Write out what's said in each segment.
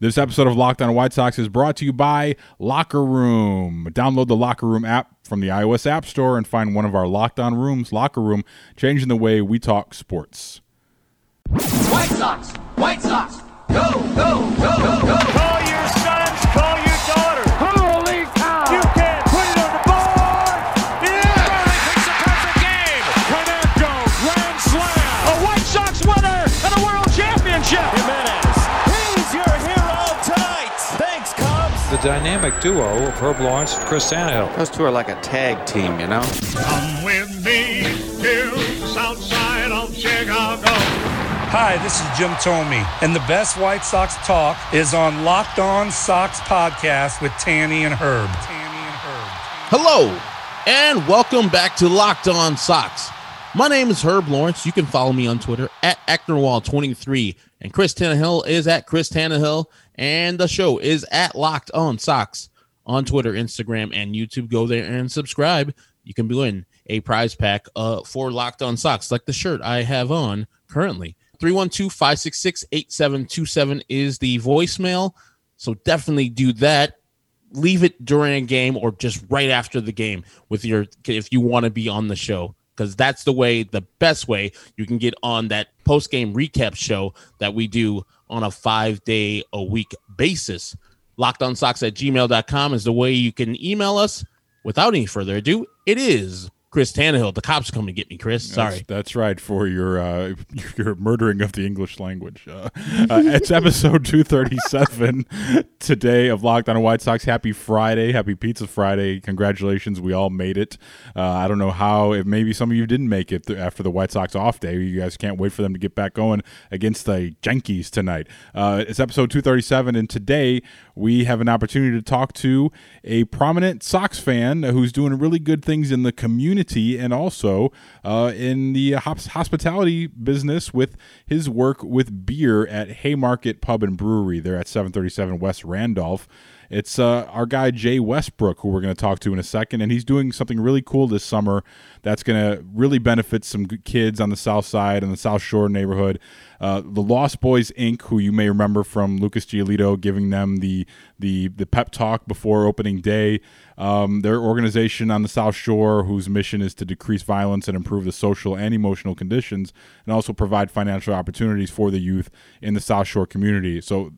This episode of Locked On White Sox is brought to you by Locker Room. Download the Locker Room app from the iOS App Store and find one of our Locked On Rooms, Locker Room, changing the way we talk sports. White Sox! White Sox! Go, go, go, go, go! The dynamic duo of Herb Lawrence and Chris Tannehill. Those two are like a tag team, you know? Come with me to the south side of Chicago. Hi, this is Jim Thome, and the best White Sox talk is on Locked On Sox podcast with Tanny and Herb. Tanny and Herb. Hello, and welcome back to Locked On Sox. My name is Herb Lawrence. You can follow me on Twitter at Acknerwall23, and Chris Tannehill is at Chris Tannehill, and the show is at Locked On Sox on Twitter, Instagram, and YouTube. Go there and subscribe. You can win a prize pack uh, for Locked On Sox, like the shirt I have on currently. 312 566 8727 is the voicemail. So definitely do that leave it during a game or just right after the game with your if you want to be on the show because that's the way the best way you can get on that post game recap show that we do on a five day a week basis. Locked on Sox at gmail.com is the way you can email us. Without any further ado it is chris tannehill the cops are coming to get me chris sorry That's, that's right for your uh, your murdering of the English language. Uh, uh, it's episode 237 today of Locked On White Sox. Happy Friday. Happy Pizza Friday. Congratulations. We all made it. Uh, I don't know how, if maybe some of you didn't make it th- after the White Sox off day. You guys can't wait for them to get back going against the Yankees tonight. Uh, it's episode 237, and today we have an opportunity to talk to a prominent Sox fan who's doing really good things in the community and also uh, in the hospitality business with his work with beer at Haymarket Pub and Brewery. They're at 737 West Randolph. It's uh, our guy Jay Westbrook, who we're going to talk to in a second, and he's doing something really cool this summer that's going to really benefit some kids on the South Side and the South Shore neighborhood. Uh, the Lost Boys Inc., who you may remember from Lucas Giolito giving them the the the pep talk before opening day. Um, their organization on the South Shore, whose mission is to decrease violence and improve the social and emotional conditions, and also provide financial opportunities for the youth in the South Shore community. So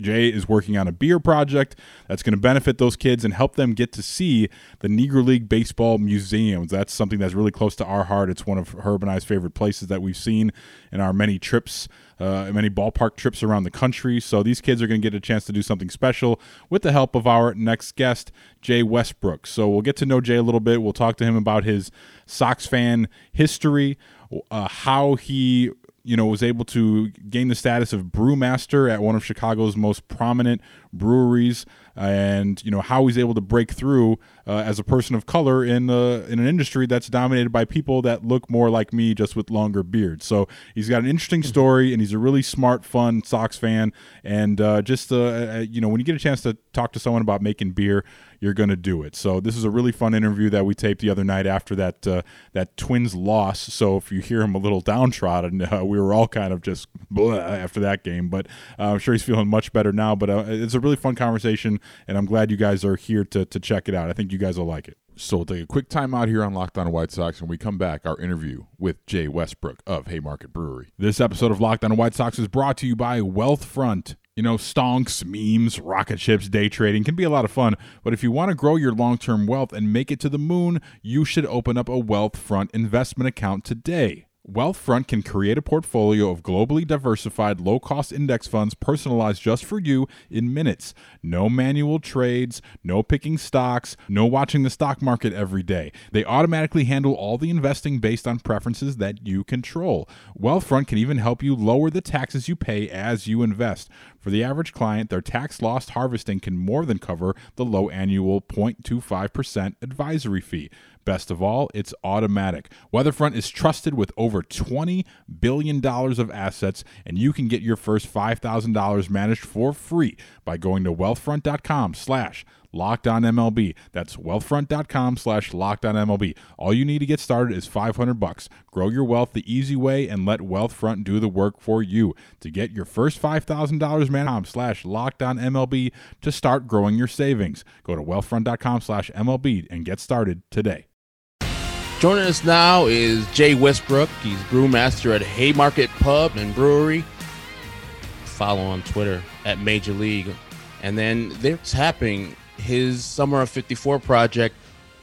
Jay is working on a beer project that's going to benefit those kids and help them get to see the Negro League Baseball museums. That's something that's really close to our heart. It's one of Herb and I's favorite places that we've seen in our many trips, uh, many ballpark trips around the country. So these kids are going to get a chance to do something special with the help of our next guest, Jay Westbrook. So we'll get to know Jay a little bit. We'll talk to him about his Sox fan history, uh, how he you know, was able to gain the status of brewmaster at one of Chicago's most prominent breweries, and you know how he's able to break through uh, as a person of color in uh, in an industry that's dominated by people that look more like me, just with longer beards. So he's got an interesting story, and he's a really smart, fun Sox fan, and uh, just uh, you know when you get a chance to talk to someone about making beer, you're going to do it. So this is a really fun interview that we taped the other night after that uh, that Twins loss. So if you hear him a little downtrodden, uh, we were all kind of just after that game. But uh, I'm sure he's feeling much better now. But uh, it's a really fun conversation, and I'm glad you guys are here to to check it out. I think you guys will like it. So we'll take a quick time out here on Locked On White Sox, and we come back our interview with Jay Westbrook of Haymarket Brewery. This episode of Locked On White Sox is brought to you by Wealthfront. You know, stonks, memes, rocket ships, day trading can be a lot of fun, but if you want to grow your long term wealth and make it to the moon, you should open up a Wealthfront investment account today. Wealthfront can create a portfolio of globally diversified, low cost index funds personalized just for you in minutes. No manual trades, no picking stocks, no watching the stock market every day. They automatically handle all the investing based on preferences that you control. Wealthfront can even help you lower the taxes you pay as you invest. For the average client, their tax loss harvesting can more than cover the low annual 0.25% advisory fee. Best of all, it's automatic. Wealthfront is trusted with over $20 billion of assets, and you can get your first $5,000 managed for free by going to wealthfront.com slash Locked On MLB. That's wealthfront.com slash locked on MLB. All you need to get started is 500 bucks. Grow your wealth the easy way and let Wealthfront do the work for you. To get your first $5,000 man slash locked on MLB to start growing your savings. Go to wealthfront.com slash MLB and get started today. Joining us now is Jay Westbrook. He's brewmaster at Haymarket Pub and Brewery. Follow on Twitter at Major League. And then they're tapping his Summer of 54 project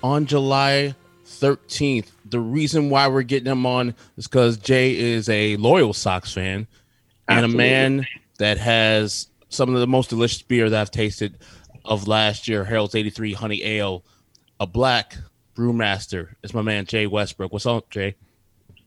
on July 13th. The reason why we're getting him on is because Jay is a loyal Sox fan and a man that has some of the most delicious beer that I've tasted of last year, Harold's 83 Honey Ale, a black brewmaster. It's my man Jay Westbrook. What's up, Jay?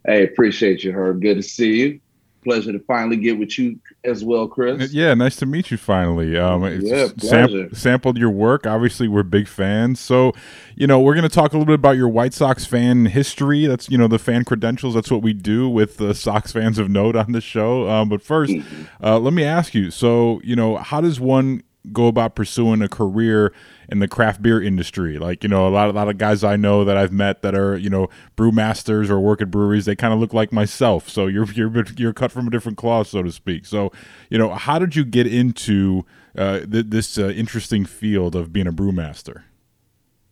Hey, appreciate you, Herb. Good to see you. Pleasure to finally get with you as well, Chris. Yeah, nice to meet you finally. Um, it's Yeah, sam- sampled your work. Obviously, we're big fans. So, you know, we're going to talk a little bit about your White Sox fan history. That's, you know, the fan credentials. That's what we do with the Sox fans of note on the show. Um, but 1st Mm-hmm. uh, let me ask you. So, you know, how does one go about pursuing a career in the craft beer industry? Like, you know, a lot, a lot of guys I know that I've met that are, you know, brewmasters or work at breweries, they kind of look like myself. So you're, you're, you're cut from a different cloth, so to speak. So, you know, how did you get into uh, th- this uh, interesting field of being a brewmaster?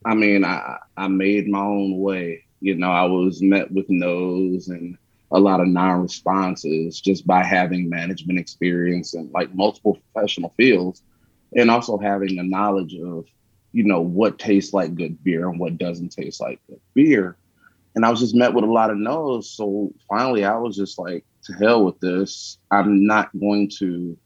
I mean, I I made my own way. You know, I was met with no's and a lot of non-responses just by having management experience and like multiple professional fields, and also having the knowledge of, you know, what tastes like good beer and what doesn't taste like good beer. And I was just met with a lot of no's. So finally, I was just like, to hell with this. I'm not going to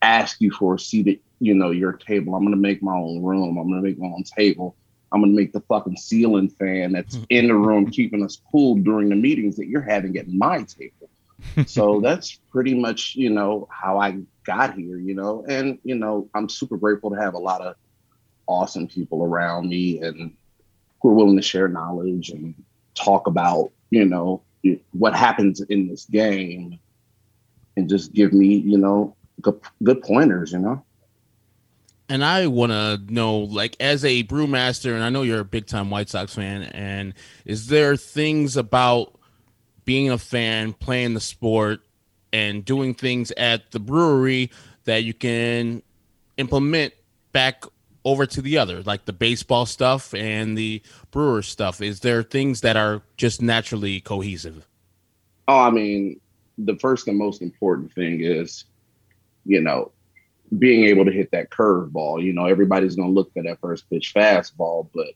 ask you for a seat at you know your table. I'm gonna make my own room. I'm gonna make my own table. I'm gonna make the fucking ceiling fan that's hmm. in the room keeping us cool during the meetings that you're having at my table. so that's pretty much you know how I got here. You know, and you know I'm super grateful to have a lot of awesome people around me and who are willing to share knowledge and talk about you know what happens in this game and just give me you know good, good pointers you know And I want to know, like, as a brewmaster, and I know you're a big time White Sox fan, and is there things about being a fan, playing the sport, and doing things at the brewery that you can implement back over to the other, like the baseball stuff and the brewer stuff? Is there things that are just naturally cohesive? Oh, I mean, the first and most important thing is, you know, being able to hit that curveball. You know, everybody's going to look for that first pitch fastball, but,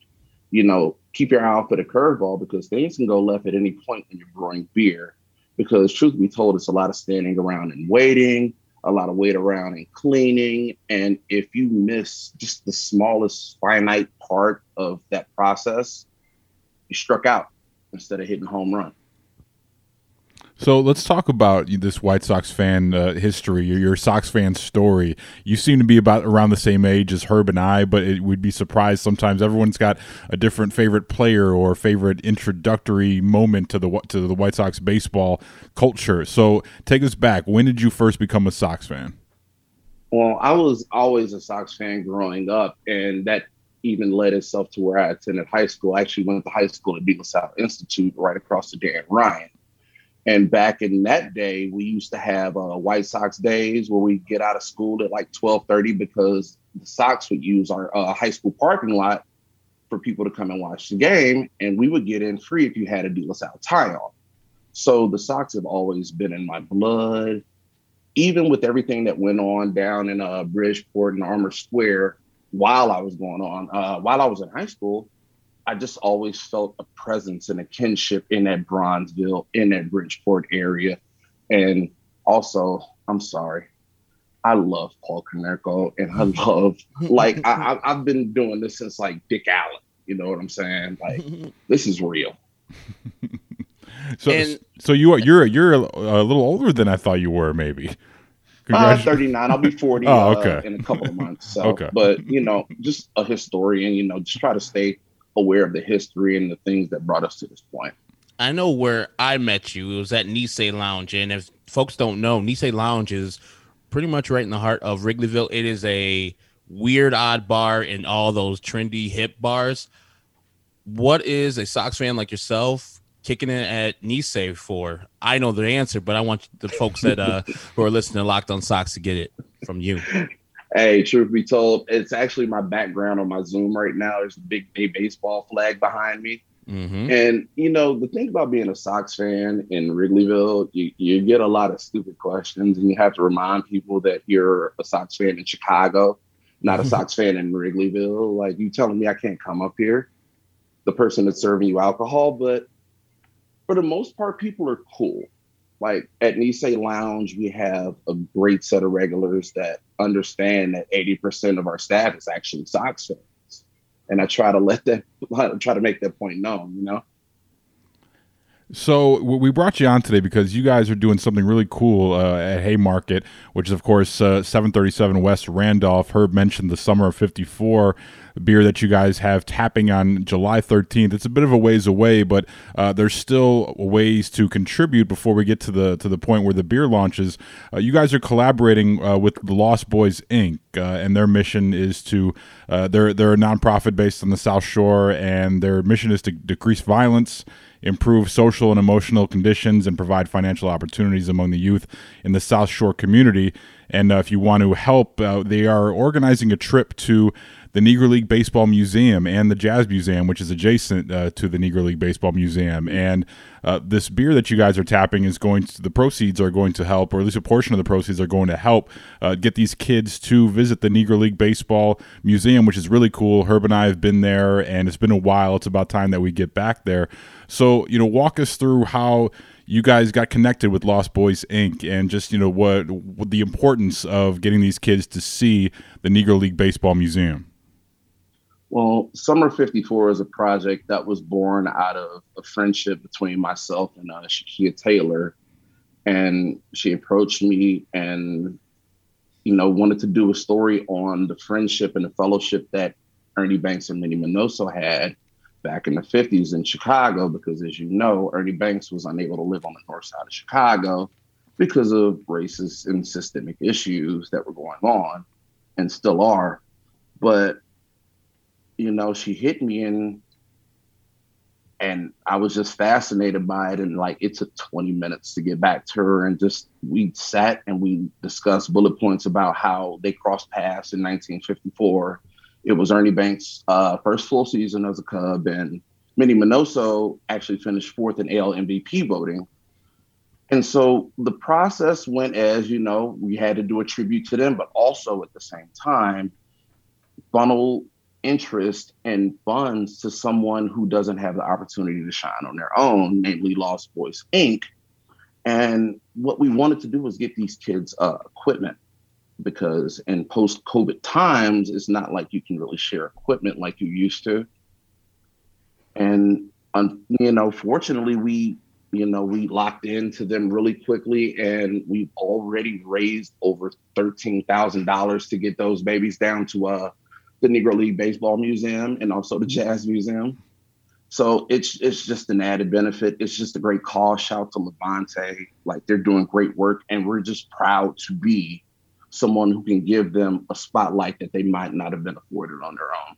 you know, keep your eye out for the curveball because things can go left at any point when you're brewing beer. Because, truth be told, it's a lot of standing around and waiting, a lot of wait around and cleaning. And if you miss just the smallest finite part of that process, you struck out instead of hitting home run. So let's talk about this White Sox fan uh, history, your, your Sox fan story. You seem to be about around the same age as Herb and I, but it would be surprised sometimes. Everyone's got a different favorite player or favorite introductory moment to the to the White Sox baseball culture. So take us back. When did you first become a Sox fan? Well, I was always a Sox fan growing up, and that even led itself to where I attended high school. I actually went to high school at La Salle Institute right across the Dan Ryan. And back in that day, we used to have uh, White Sox days where we get out of school at like twelve thirty because the Sox would use our uh, high school parking lot for people to come and watch the game, and we would get in free if you had a De Salle tie on. So the Sox have always been in my blood, even with everything that went on down in uh, Bridgeport and Armour Square while I was going on. Uh, while I was in high school, I just always felt a presence and a kinship in that Bronzeville, in that Bridgeport area. And also, I'm sorry, I love Paul Konerko and I love, like, I, I, I've been doing this since like Dick Allen. You know what I'm saying? Like, this is real. So And- so you are you're you're a, a little older than I thought you were. Maybe. Uh, Congratu- 39. I'll be 40 Oh, uh, okay. in a couple of months. So, Okay. but you know, just a historian. You know, just try to stay aware of the history and the things that brought us to this point. I know where I met you. It was at Nisei Lounge, and if folks don't know, Nisei Lounge is pretty much right in the heart of Wrigleyville. It is a weird odd bar in all those trendy hip bars. What is a Sox fan like yourself kicking it at Nisei for? I know the answer, but I want the folks that uh who are listening to Locked On Sox to get it from you. Hey, truth be told, it's actually my background on my Zoom right now. There's a big day baseball flag behind me. Mm-hmm. And you know, the thing about being a Sox fan in Wrigleyville, you, you get a lot of stupid questions, and you have to remind people that you're a Sox fan in Chicago, not a Sox fan in Wrigleyville. Like you telling me I can't come up here, the person that's serving you alcohol, but for the most part, people are cool. Like at Nisei Lounge, we have a great set of regulars that understand that 80% of our staff is actually Sox fans. And I try to let that try to make that point known, you know. So we brought you on today because you guys are doing something really cool uh, at Haymarket, which is of course uh, 737 West Randolph. Herb mentioned the Summer of '54 beer that you guys have tapping on July 13th. It's a bit of a ways away, but uh, there's still ways to contribute before we get to the to the point where the beer launches. Uh, you guys are collaborating uh, with the Lost Boys Inc. Uh, and their mission is to they're they're a nonprofit based on the South Shore, and their mission is to decrease violence improve social and emotional conditions, and provide financial opportunities among the youth in the South Shore community. And uh, if you want to help, uh, they are organizing a trip to the Negro League Baseball Museum and the Jazz Museum, which is adjacent uh, to the Negro League Baseball Museum. And uh, this beer that you guys are tapping is going to, the proceeds are going to help, or at least a portion of the proceeds are going to help uh, get these kids to visit the Negro League Baseball Museum, which is really cool. Herb and I have been there, and it's been a while. It's about time that we get back there. So, you know, walk us through how you guys got connected with Lost Boys Inc. and just you know what, what the importance of getting these kids to see the Negro League Baseball Museum. Well, Summer 54 is a project that was born out of a friendship between myself and uh, Shakeia Taylor. And she approached me and, you know, wanted to do a story on the friendship and the fellowship that Ernie Banks and Minnie Minoso had back in the 50s in Chicago, because as you know, Ernie Banks was unable to live on the north side of Chicago because of racist and systemic issues that were going on and still are. But you know, she hit me and and I was just fascinated by it. And like it took 20 minutes to get back to her. And just we sat and we discussed bullet points about how they crossed paths in 1954. It was Ernie Banks' uh, first full season as a Cub, and Minnie Minoso actually finished fourth in AL MVP voting. And so the process went as, you know, we had to do a tribute to them, but also at the same time, funnel interest and funds to someone who doesn't have the opportunity to shine on their own, namely Lost Boys Inc. And what we wanted to do was get these kids uh, equipment because in post COVID times, it's not like you can really share equipment like you used to. And, um, you know, fortunately, we, you know, we locked into them really quickly and we've already raised over $13,000 to get those babies down to uh, the Negro League Baseball Museum and also the Jazz Museum. So it's it's just an added benefit. It's just a great call. Shout to LaVonte. Like they're doing great work and we're just proud to be someone who can give them a spotlight that they might not have been afforded on their own.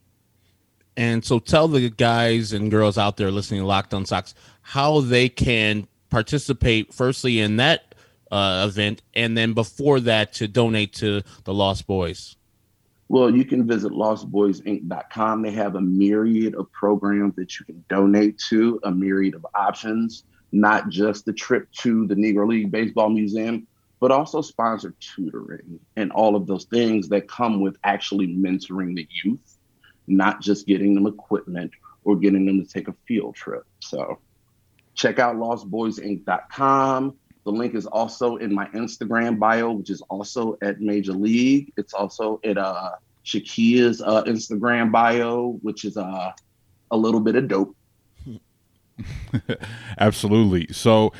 And so tell the guys and girls out there listening to Locked On Sox how they can participate firstly in that uh, event and then before that to donate to the Lost Boys. Well, you can visit lostboysinc.com. They have a myriad of programs that you can donate to, a myriad of options, not just the trip to the Negro League Baseball Museum, but also sponsored tutoring and all of those things that come with actually mentoring the youth, not just getting them equipment or getting them to take a field trip. So check out lostboysinc.com. The link is also in my Instagram bio, which is also at Major League. It's also at uh, Shakeia's uh, Instagram bio, which is uh, a little bit of dope. Absolutely. So,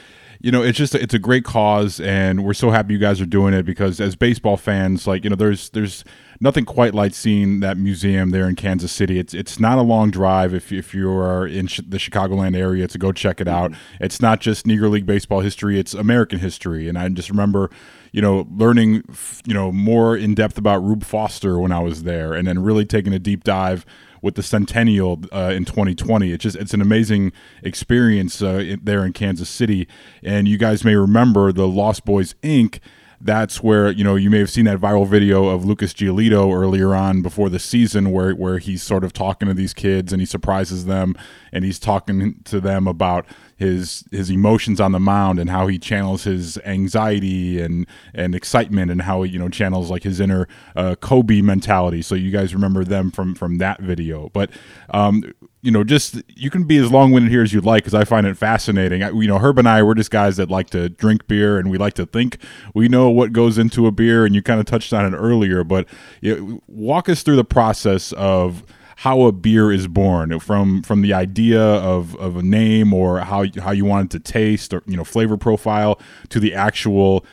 you know, it's just it's a great cause, and we're so happy you guys are doing it because as baseball fans, like you know, there's there's nothing quite like seeing that museum there in Kansas City. It's it's not a long drive if if you are in sh- the Chicagoland area to go check it out. Mm-hmm. It's not just Negro League baseball history; it's American history. And I just remember, you know, learning, you know, more in depth about Rube Foster when I was there, and then really taking a deep dive with the Centennial uh, in 2020. It's just it's an amazing experience uh, in, there in Kansas City, and you guys may remember the Lost Boys Inc. That's where you know you may have seen that viral video of Lucas Giolito earlier on before the season, where where he's sort of talking to these kids and he surprises them and he's talking to them about his his emotions on the mound and how he channels his anxiety and and excitement and how he you know channels like his inner uh, Kobe mentality. So you guys remember them from from that video, but um, you know, just you can be as long winded here as you'd like because I find it fascinating. I, you know, Herb and I, we're just guys that like to drink beer and we like to think we know what goes into a beer. And you kind of touched on it earlier, but you know, walk us through the process of how a beer is born from from the idea of, of a name or how how you want it to taste or you know flavor profile to the actual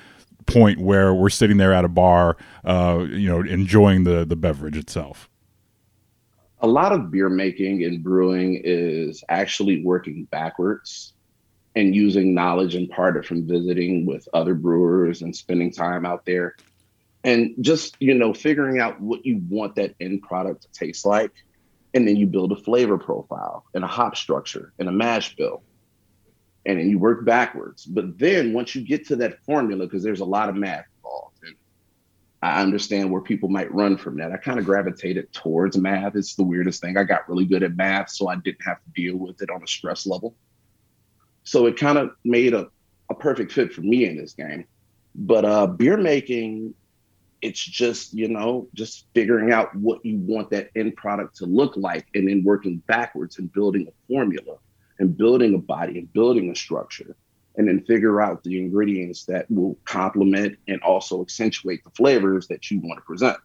point where we're sitting there at a bar, uh, you know, enjoying the the beverage itself. A lot of beer making and brewing is actually working backwards and using knowledge imparted from visiting with other brewers and spending time out there and just you know figuring out what you want that end product to taste like and then you build a flavor profile and a hop structure and a mash bill and then you work backwards but then once you get to that formula because there's a lot of math involved, and I understand where people might run from that. I kind of gravitated towards math. It's the weirdest thing. I got really good at math, so I didn't have to deal with it on a stress level. So it kind of made a, a perfect fit for me in this game. But uh, beer making, it's just, you know, just figuring out what you want that end product to look like and then working backwards and building a formula and building a body and building a structure and then figure out the ingredients that will complement and also accentuate the flavors that you want to present.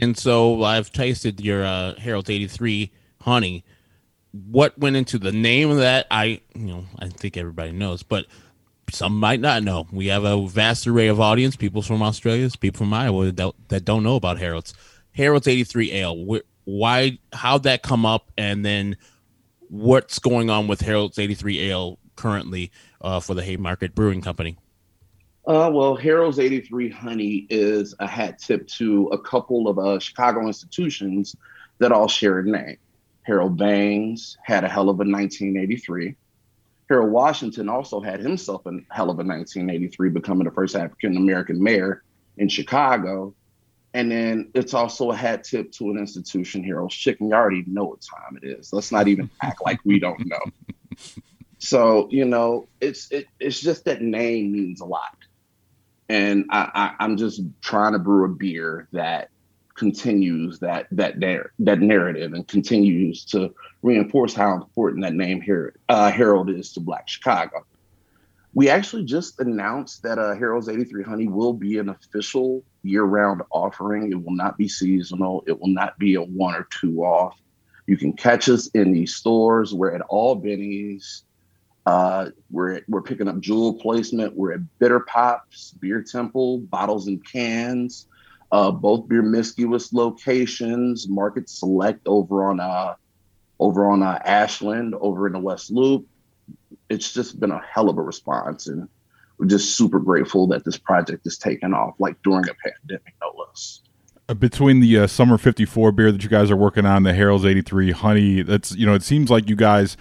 And so I've tasted your uh, Harold's 83 honey. What went into the name of that? I, you know, I think everybody knows, but some might not know. We have a vast array of audience, people from Australia, people from Iowa that, that don't know about Harold's. Harold's 83 Ale. Why, how'd that come up? And then what's going on with Harold's 83 Ale currently uh, for the Haymarket Brewing Company? Uh, well, Harold's 83 Honey is a hat tip to a couple of uh, Chicago institutions that all share a name. Harold Baines had a hell of a 1983. Harold Washington also had himself a hell of a 1983, becoming the first African American mayor in Chicago. And then it's also a hat tip to an institution, Harold's Chicken. You already know what time it is. Let's not even act like we don't know. So you know, it's it, it's just that name means a lot, and I, I I'm just trying to brew a beer that continues that that there that narrative and continues to reinforce how important that name here uh, Harold is to Black Chicago. We actually just announced that uh, Harold's 83 Honey will be an official year-round offering. It will not be seasonal. It will not be a one or two off. You can catch us in these stores. We're at all Binny's, uh, we're we're picking up jewel placement. We're at Bitter Pops, Beer Temple, Bottles and Cans, uh, both Beermiscuous locations. Market Select over on uh over on uh, Ashland, over in the West Loop. It's just been a hell of a response, and we're just super grateful that this project is taking off, like during a pandemic, no less uh, between the uh, summer 54 beer that you guys are working on the harold's 83 honey that's you know it seems like you guys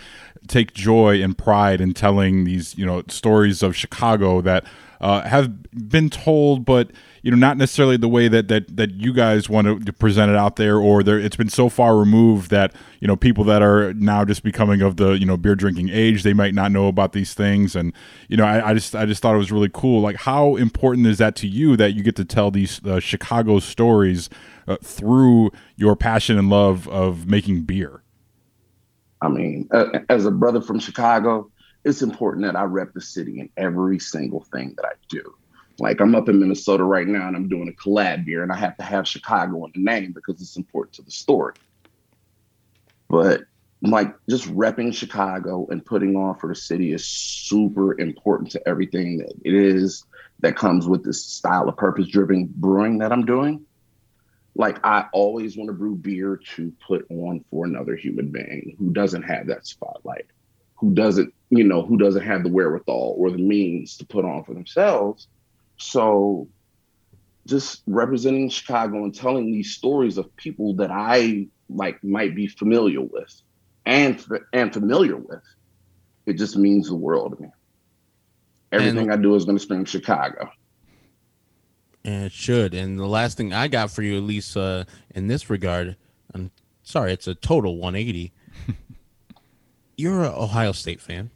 take joy and pride in telling these you know stories of Chicago that uh, have been told, but you know not necessarily the way that that that you guys want to present it out there, or there it's been so far removed that you know people that are now just becoming of the you know beer drinking age they might not know about these things, and you know I, I just I just thought it was really cool. Like how important is that to you that you get to tell these uh, Chicago stories uh, through your passion and love of making beer? I mean, uh, as a brother from Chicago, it's important that I rep the city in every single thing that I do. Like I'm up in Minnesota right now and I'm doing a collab beer and I have to have Chicago in the name because it's important to the story. But like just repping Chicago and putting on for the city is super important to everything that it is that comes with this style of purpose driven brewing that I'm doing like I always want to brew beer to put on for another human being who doesn't have that spotlight, who doesn't, you know, who doesn't have the wherewithal or the means to put on for themselves. So just representing Chicago and telling these stories of people that I like might be familiar with and and familiar with, it just means the world to me. Everything and, I do is going to scream Chicago. And it should. And the last thing I got for you, at least uh, in this regard, I'm sorry, it's a total 180. You're an Ohio State fan.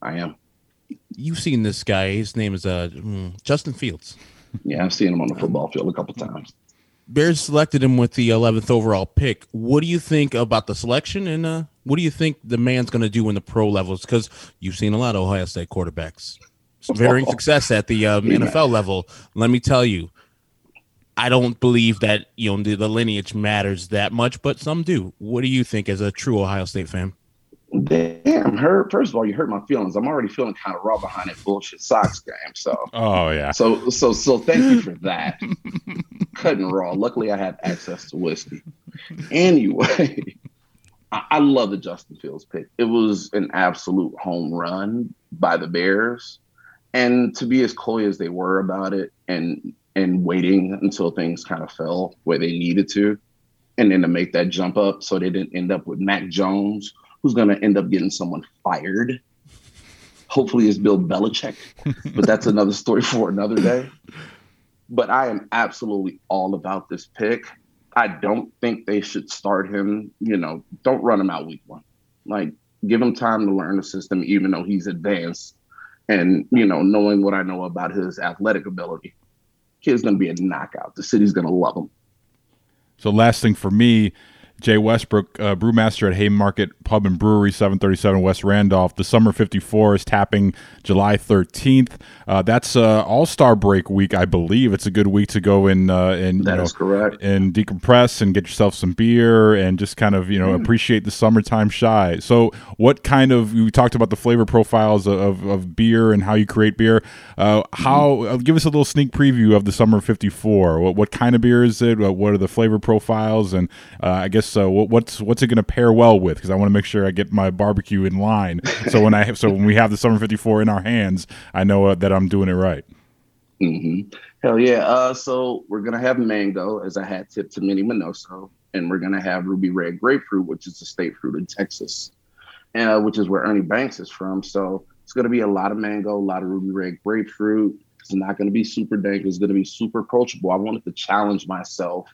I am. You've seen this guy. His name is uh, mm, Justin Fields. Yeah, I've seen him on the football field a couple times. Bears selected him with the 11th overall pick. What do you think about the selection, and uh, what do you think the man's going to do in the pro levels? Because you've seen a lot of Ohio State quarterbacks, varying success at the um. NFL level. Let me tell you, I don't believe that you know the, the lineage matters that much, but some do. What do you think as a true Ohio State fan? Damn, Herb. First of all, you hurt my feelings. I'm already feeling kind of raw behind that bullshit Sox game. So, oh yeah. So, so, so, thank you for that. Cutting raw. Luckily, I have access to whiskey. Anyway, I, I love the Justin Fields pick. It was an absolute home run by the Bears, and to be as coy as they were about it, and and waiting until things kind of fell where they needed to, and then to make that jump up, so they didn't end up with Mac Jones who's going to end up getting someone fired. Hopefully, it's Bill Belichick, but that's another story for another day. But I am absolutely all about this pick. I don't think they should start him. You know, don't run him out week one. Like, give him time to learn the system, even though he's advanced. And, you know, knowing what I know about his athletic ability, kid's going to be a knockout. The city's going to love him. So, last thing for me, Jay Westbrook, uh, brewmaster at Haymarket Pub and Brewery, 737 West Randolph. The Summer 54 is tapping July 13th. Uh, that's uh, All Star break week, I believe. It's a good week to go and uh, and that know, correct. and decompress and get yourself some beer and just kind of you know mm. appreciate the summertime shy. So, what kind of we talked about the flavor profiles of, of beer and how you create beer. Uh, how mm. give us a little sneak preview of the Summer 54. What what kind of beer is it? What are the flavor profiles? And uh, I guess so what's what's it going to pair well with? Because I want to make sure I get my barbecue in line. So when I have, so when we have the Summer 54 in our hands, I know uh, that I'm doing it right. Mm-hmm. Hell yeah! Uh, so we're gonna have mango, as a hat tip to Minnie Minoso, and we're gonna have ruby red grapefruit, which is the state fruit in Texas, uh, which is where Ernie Banks is from. So it's gonna be a lot of mango, a lot of ruby red grapefruit. It's not gonna be super dank. It's gonna be super approachable. I wanted to challenge myself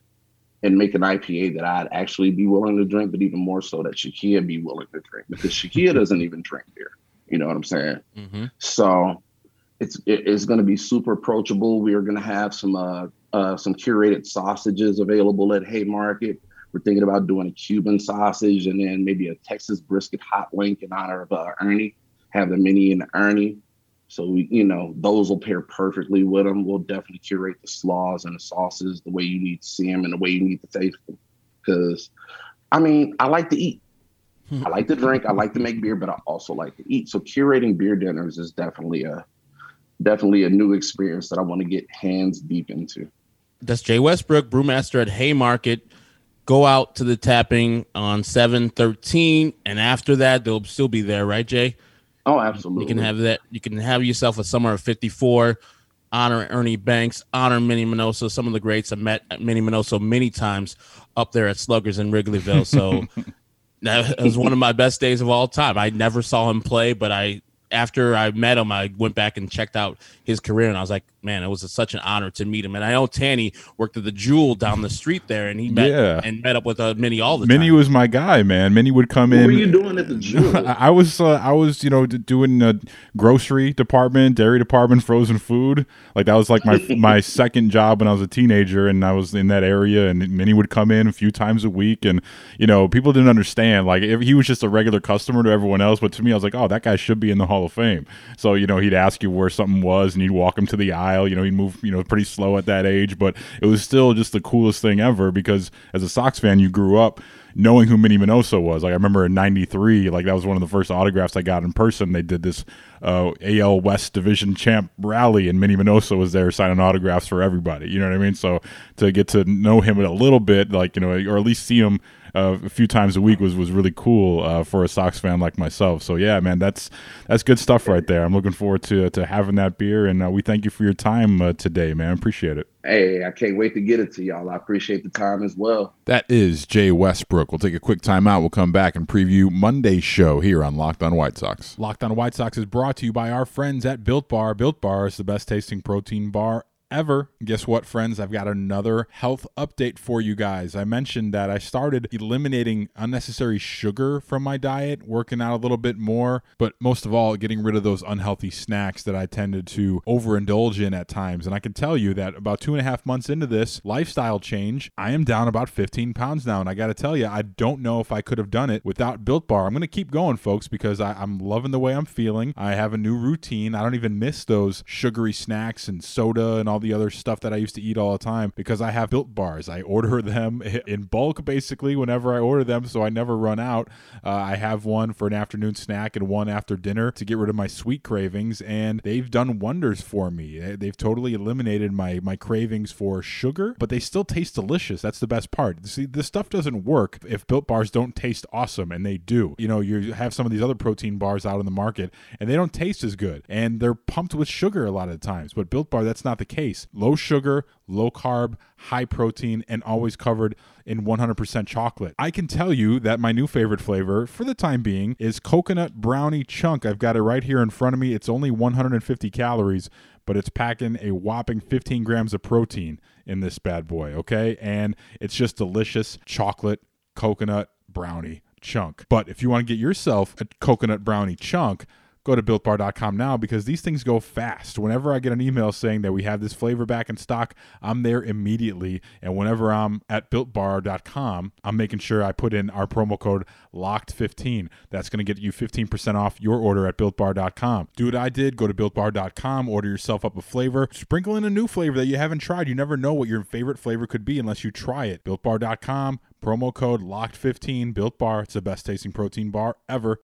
and make an IPA that I'd actually be willing to drink, but even more so that Shakeia be willing to drink because Shakeia doesn't even drink beer. You know what I'm saying? Mm-hmm. So it's it's going to be super approachable. We are going to have some uh, uh, some curated sausages available at Haymarket. We're thinking about doing a Cuban sausage and then maybe a Texas brisket hot link in honor of uh, Ernie. Have the mini and the Ernie. So we, you know, those will pair perfectly with them. We'll definitely curate the slaws and the sauces the way you need to see them and the way you need to taste them. Because, I mean, I like to eat. Hmm. I like to drink. I like to make beer, but I also like to eat. So curating beer dinners is definitely a definitely a new experience that I want to get hands deep into. That's Jay Westbrook, brewmaster at Haymarket. Go out to the tapping on seven thirteen, and after that, they'll still be there, right, Jay? Oh, absolutely. You can have that. You can have yourself a summer of 54. Honor Ernie Banks, honor Minnie Minoso. Some of the greats. I met Minnie Minoso many times up there at Sluggers in Wrigleyville. So that was one of my best days of all time. I never saw him play, but I after I met him, I went back and checked out his career, and I was like, man, it was a, such an honor to meet him. And I know Tanny worked at the Jewel down the street there, and he met yeah. and met up with uh, Minnie all the Minnie time. Minnie was my guy, man. Minnie would come what in. What were you doing at the Jewel? I was, uh, I was, you know, doing a grocery department, dairy department, frozen food. Like that was like my my second job when I was a teenager, and I was in that area. And Minnie would come in a few times a week, and you know, people didn't understand. Like he was just a regular customer to everyone else, but to me, I was like, oh, that guy should be in the Hall of Fame. So you know, he'd ask you where something was, and you'd walk him to the aisle. You know, he'd move, you know, pretty slow at that age, but it was still just the coolest thing ever because as a Sox fan, you grew up knowing who Minnie Minoso was. Like I remember in '93, like that was one of the first autographs I got in person. They did this uh, AL West Division champ rally, and Minnie Minoso was there signing autographs for everybody. You know what I mean? So to get to know him a little bit, like you know, or at least see him uh, a few times a week was was really cool uh, for a Sox fan like myself. So yeah, man, that's that's good stuff right there. I'm looking forward to to having that beer, and uh, we thank you for your time uh, today, man. Appreciate it. Hey, I can't wait to get it to y'all. I appreciate the time as well. That is Jay Westbrook. We'll take a quick time out. We'll come back and preview Monday's show here on Locked On White Sox. Locked On White Sox is brought to you by our friends at Built Bar. Built Bar is the best tasting protein bar ever. Guess what, friends? I've got another health update for you guys. I mentioned that I started eliminating unnecessary sugar from my diet, working out a little bit more, but most of all, getting rid of those unhealthy snacks that I tended to overindulge in at times. And I can tell you that about two and a half months into this lifestyle change, I am down about 15 pounds now. And I got to tell you, I don't know if I could have done it without Built Bar. I'm going to keep going, folks, because I, I'm loving the way I'm feeling. I have a new routine. I don't even miss those sugary snacks and soda and all the other stuff that I used to eat all the time because I have built bars. I order them in bulk basically whenever I order them, so I never run out. Uh, I have one for an afternoon snack and one after dinner to get rid of my sweet cravings, and they've done wonders for me. They've totally eliminated my my cravings for sugar, but they still taste delicious. That's the best part. See, this stuff doesn't work if built bars don't taste awesome, and they do. You know, you have some of these other protein bars out in the market, and they don't taste as good, and they're pumped with sugar a lot of times. But built bar, that's not the case low sugar, low carb, high protein, and always covered in 100% chocolate. I can tell you that my new favorite flavor for the time being is coconut brownie chunk. I've got it right here in front of me. It's only 150 calories, but it's packing a whopping 15 grams of protein in this bad boy, okay? And it's just delicious chocolate coconut brownie chunk. But if you want to get yourself a coconut brownie chunk, go to builtbar.com now because these things go fast. Whenever I get an email saying that we have this flavor back in stock, I'm there immediately. And whenever I'm at builtbar.com, I'm making sure I put in our promo code LOCKED15. That's going to get you 15% off your order at builtbar.com. Do what I did, go to builtbar.com, order yourself up a flavor, sprinkle in a new flavor that you haven't tried. You never know what your favorite flavor could be unless you try it. Builtbar.com, promo code LOCKED15, Built Bar. It's the best tasting protein bar ever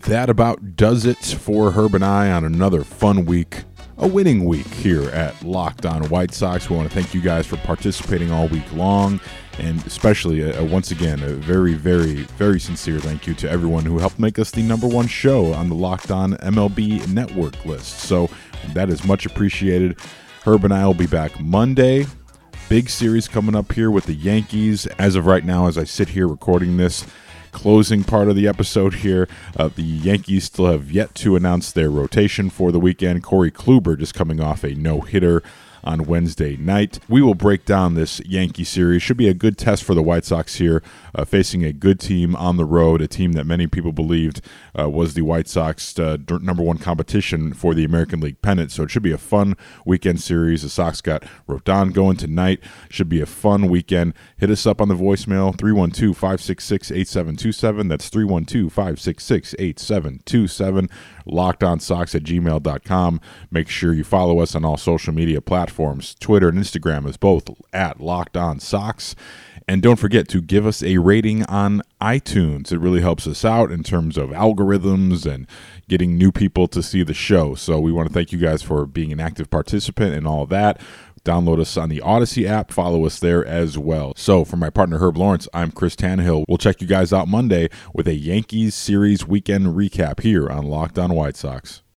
that about does it for Herb and I on another fun week, a winning week here at Locked On White Sox. We want to thank you guys for participating all week long, and especially uh, once again, a very, very, very sincere thank you to everyone who helped make us the number one show on the Locked On MLB network list. So that is much appreciated. Herb and I will be back Monday. Big series coming up here with the Yankees. As of right now, as I sit here recording this, closing part of the episode here. Uh, the Yankees still have yet to announce their rotation for the weekend. Corey Kluber just coming off a no hitter on Wednesday night. We will break down this Yankee series. Should be a good test for the White Sox here, uh, facing a good team on the road, a team that many people believed uh, was the White Sox uh, number one competition for the American League pennant. So it should be a fun weekend series. The Sox got Rodon going tonight. Should be a fun weekend. Hit us up on the voicemail 312 566 8727. That's 312 566 8727. Locked on Sox at gmail.com. Make sure you follow us on all social media platforms. Twitter and Instagram is both at Locked On Sox. And don't forget to give us a rating on iTunes. It really helps us out in terms of algorithms and getting new people to see the show. So we want to thank you guys for being an active participant and all that. Download us on the Odyssey app. Follow us there as well. So, for my partner Herb Lawrence, I'm Chris Tannehill. We'll check you guys out Monday with a Yankees series weekend recap here on Locked On White Sox.